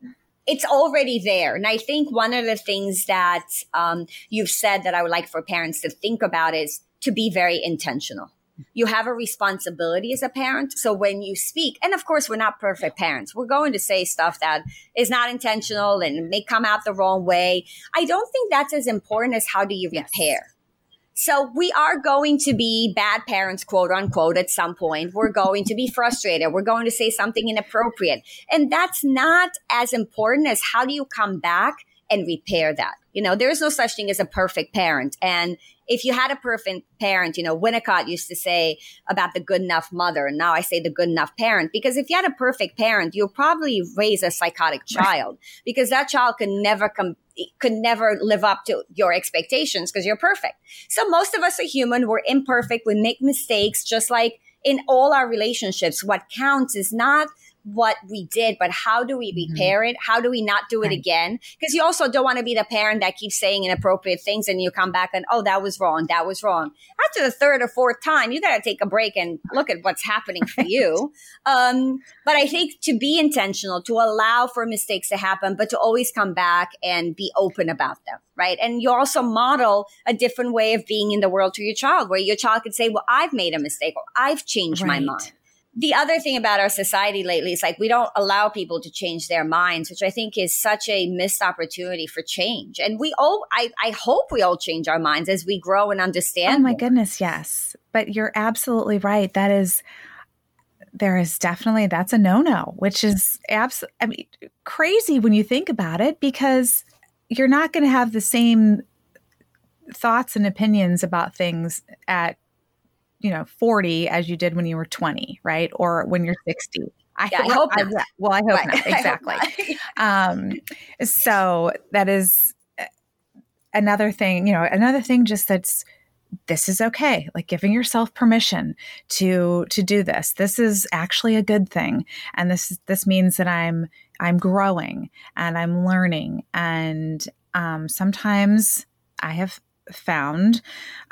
it's already there. And I think one of the things that um, you've said that I would like for parents to think about is to be very intentional you have a responsibility as a parent. So when you speak, and of course, we're not perfect parents. We're going to say stuff that is not intentional and may come out the wrong way. I don't think that's as important as how do you repair. Yes. So we are going to be bad parents, quote unquote, at some point. We're going to be frustrated. We're going to say something inappropriate. And that's not as important as how do you come back and repair that. You know, there's no such thing as a perfect parent. And if you had a perfect parent, you know, Winnicott used to say about the good enough mother. And now I say the good enough parent because if you had a perfect parent, you'll probably raise a psychotic child because that child could never come could never live up to your expectations because you're perfect. So most of us are human. We're imperfect. We make mistakes just like in all our relationships. What counts is not what we did, but how do we repair mm-hmm. it? How do we not do it right. again? Because you also don't want to be the parent that keeps saying inappropriate things and you come back and, oh, that was wrong. That was wrong. After the third or fourth time, you got to take a break and look at what's happening for you. Um, but I think to be intentional, to allow for mistakes to happen, but to always come back and be open about them, right? And you also model a different way of being in the world to your child, where your child could say, well, I've made a mistake or I've changed right. my mind the other thing about our society lately is like we don't allow people to change their minds, which I think is such a missed opportunity for change. And we all, I, I hope we all change our minds as we grow and oh understand. Oh my more. goodness, yes. But you're absolutely right. That is, there is definitely that's a no-no, which is absolutely, I mean, crazy when you think about it because you're not going to have the same thoughts and opinions about things at you know 40 as you did when you were 20 right? Or when you're 60 I, yeah, I hope I, well I hope right. not. Exactly hope not. um so that is uh, another thing you know another thing just that's this is okay like giving yourself permission to to do this. This is actually a good thing. And this this means that i'm i'm growing and i'm learning. And um, sometimes i have found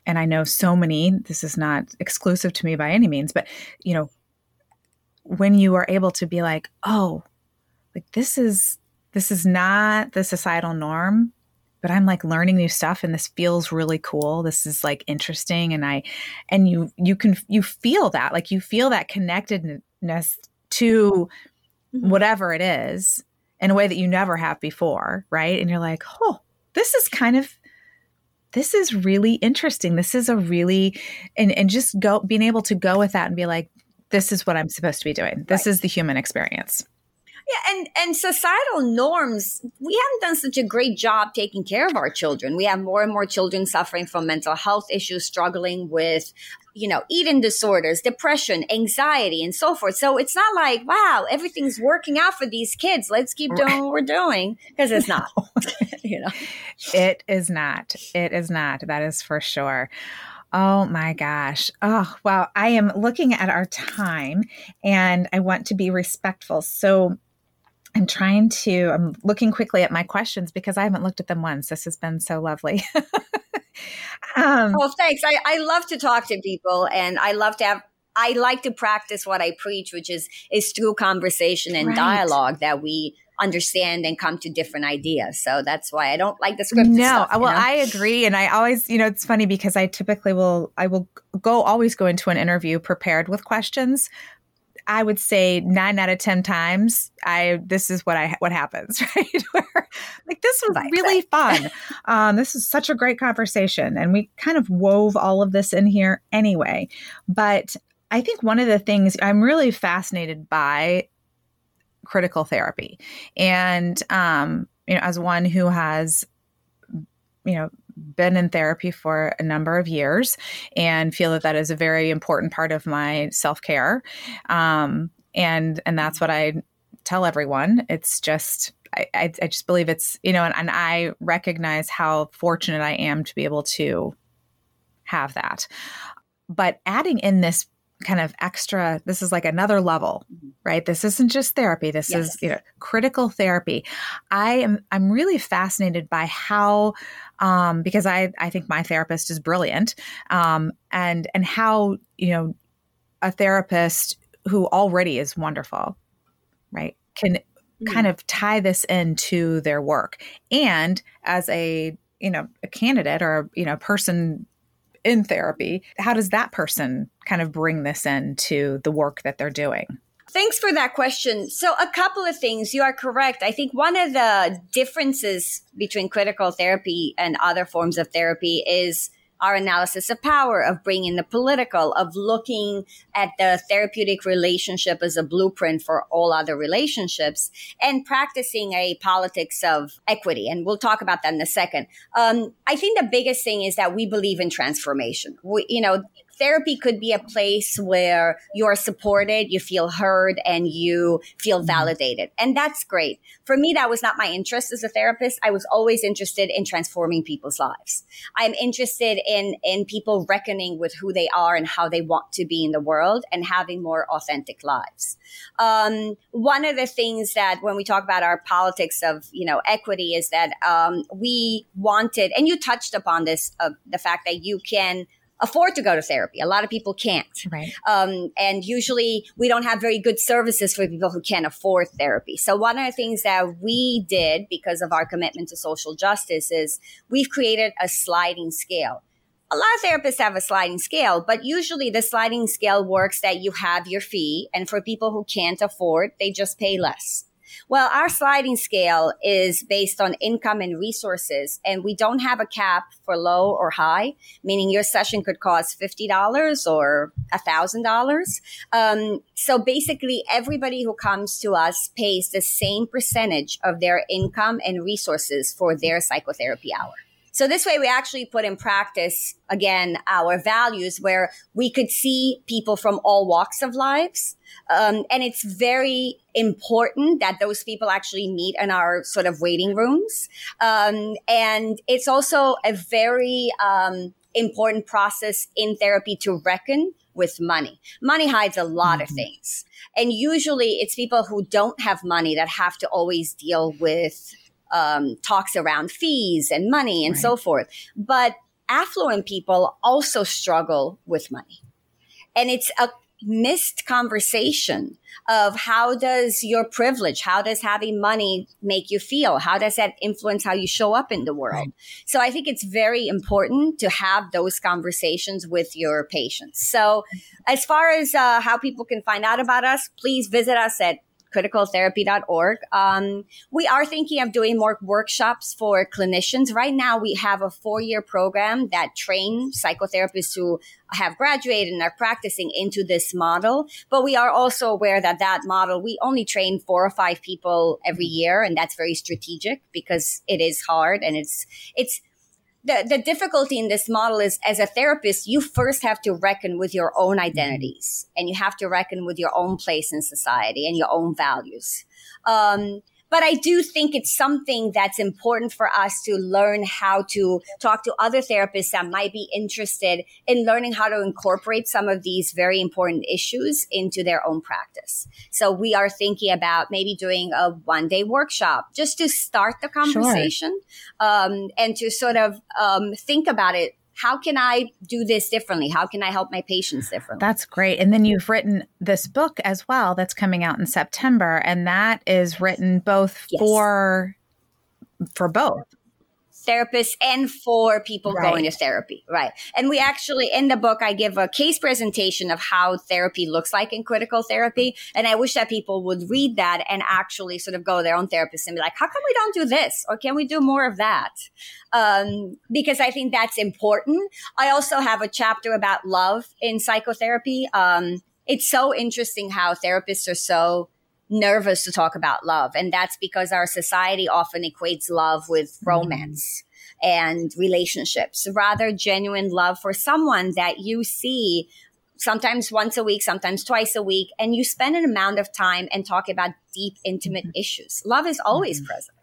and I know so many, this is not exclusive to me by any means, but you know, when you are able to be like, oh, like this is this is not the societal norm, but I'm like learning new stuff and this feels really cool. This is like interesting and I and you you can you feel that, like you feel that connectedness to mm-hmm. whatever it is in a way that you never have before, right? And you're like, "Oh, this is kind of this is really interesting. This is a really, and, and just go, being able to go with that and be like, this is what I'm supposed to be doing. This right. is the human experience. Yeah, and and societal norms, we haven't done such a great job taking care of our children. We have more and more children suffering from mental health issues, struggling with, you know, eating disorders, depression, anxiety, and so forth. So it's not like, wow, everything's working out for these kids. Let's keep doing what we're doing because it's not. you know, it is not. It is not. That is for sure. Oh my gosh. Oh, well, I am looking at our time and I want to be respectful. So I'm trying to, I'm looking quickly at my questions because I haven't looked at them once. This has been so lovely. um, oh, thanks. I, I love to talk to people and I love to have I like to practice what I preach, which is is through conversation and right. dialogue that we understand and come to different ideas. So that's why I don't like the script. No, stuff, well, know? I agree, and I always, you know, it's funny because I typically will, I will go always go into an interview prepared with questions, I would say nine out of ten times, I this is what I what happens, right? Where, like this was right, really right. fun. Um, this is such a great conversation, and we kind of wove all of this in here anyway. But I think one of the things I'm really fascinated by critical therapy, and um, you know, as one who has you know been in therapy for a number of years and feel that that is a very important part of my self care. Um, and and that's what I tell everyone. It's just I, I, I just believe it's you know, and, and I recognize how fortunate I am to be able to have that. But adding in this kind of extra this is like another level mm-hmm. right this isn't just therapy this yes. is you know critical therapy i am i'm really fascinated by how um because i i think my therapist is brilliant um and and how you know a therapist who already is wonderful right can mm-hmm. kind of tie this into their work and as a you know a candidate or you know person in therapy, how does that person kind of bring this into the work that they're doing? Thanks for that question. So, a couple of things. You are correct. I think one of the differences between critical therapy and other forms of therapy is our analysis of power, of bringing the political, of looking at the therapeutic relationship as a blueprint for all other relationships, and practicing a politics of equity. And we'll talk about that in a second. Um, I think the biggest thing is that we believe in transformation. We, you know, therapy could be a place where you're supported, you feel heard, and you feel mm-hmm. validated. And that's great. For me, that was not my interest as a therapist. I was always interested in transforming people's lives. I'm interested in, in people reckoning with who they are and how they want to be in the world and having more authentic lives. Um, one of the things that when we talk about our politics of, you know, equity is that, um, we wanted, and you touched upon this, uh, the fact that you can afford to go to therapy. A lot of people can't. Right. Um, and usually we don't have very good services for people who can't afford therapy. So one of the things that we did because of our commitment to social justice is we've created a sliding scale. A lot of therapists have a sliding scale, but usually the sliding scale works that you have your fee. And for people who can't afford, they just pay less. Well, our sliding scale is based on income and resources, and we don't have a cap for low or high, meaning your session could cost $50 or $1,000. Um, so basically, everybody who comes to us pays the same percentage of their income and resources for their psychotherapy hour. So this way we actually put in practice again our values where we could see people from all walks of lives. Um, and it's very important that those people actually meet in our sort of waiting rooms. Um, and it's also a very, um, important process in therapy to reckon with money. Money hides a lot mm-hmm. of things. And usually it's people who don't have money that have to always deal with um, talks around fees and money and right. so forth. But affluent people also struggle with money. And it's a missed conversation of how does your privilege, how does having money make you feel? How does that influence how you show up in the world? Right. So I think it's very important to have those conversations with your patients. So as far as uh, how people can find out about us, please visit us at criticaltherapy.org. Um, we are thinking of doing more workshops for clinicians. Right now, we have a four year program that train psychotherapists who have graduated and are practicing into this model. But we are also aware that that model, we only train four or five people every year. And that's very strategic because it is hard and it's, it's, the, the difficulty in this model is as a therapist, you first have to reckon with your own identities and you have to reckon with your own place in society and your own values. Um, but I do think it's something that's important for us to learn how to talk to other therapists that might be interested in learning how to incorporate some of these very important issues into their own practice. So we are thinking about maybe doing a one day workshop just to start the conversation sure. um, and to sort of um, think about it how can I do this differently? How can I help my patients differently? That's great. And then you've written this book as well that's coming out in September, and that is written both yes. for for both therapists and for people right. going to therapy. Right. And we actually, in the book, I give a case presentation of how therapy looks like in critical therapy. And I wish that people would read that and actually sort of go their own therapist and be like, how come we don't do this? Or can we do more of that? Um, because I think that's important. I also have a chapter about love in psychotherapy. Um, it's so interesting how therapists are so nervous to talk about love. And that's because our society often equates love with mm-hmm. romance and relationships, rather genuine love for someone that you see sometimes once a week, sometimes twice a week, and you spend an amount of time and talk about deep, intimate mm-hmm. issues. Love is always mm-hmm. present.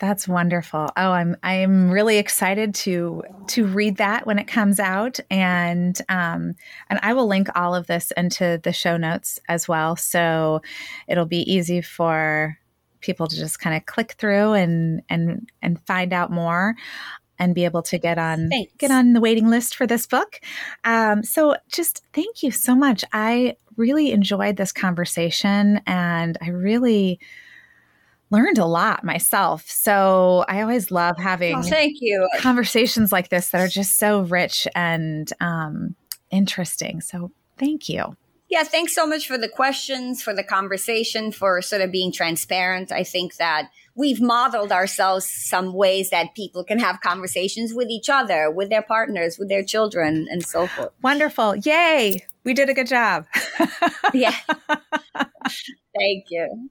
That's wonderful. Oh, I'm I'm really excited to to read that when it comes out, and um, and I will link all of this into the show notes as well, so it'll be easy for people to just kind of click through and and and find out more and be able to get on Thanks. get on the waiting list for this book. Um, so just thank you so much. I really enjoyed this conversation, and I really learned a lot myself. So I always love having oh, thank you conversations like this that are just so rich and um, interesting. So thank you. Yeah, thanks so much for the questions, for the conversation, for sort of being transparent. I think that we've modeled ourselves some ways that people can have conversations with each other, with their partners, with their children, and so forth. Wonderful. Yay. We did a good job. yeah. Thank you.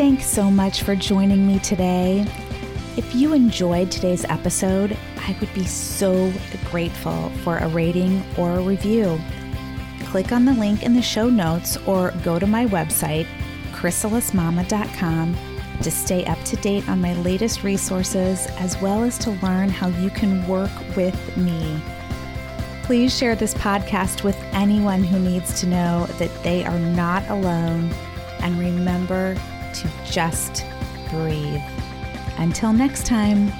Thanks so much for joining me today. If you enjoyed today's episode, I would be so grateful for a rating or a review. Click on the link in the show notes or go to my website, chrysalismama.com, to stay up to date on my latest resources as well as to learn how you can work with me. Please share this podcast with anyone who needs to know that they are not alone and remember to just breathe. Until next time.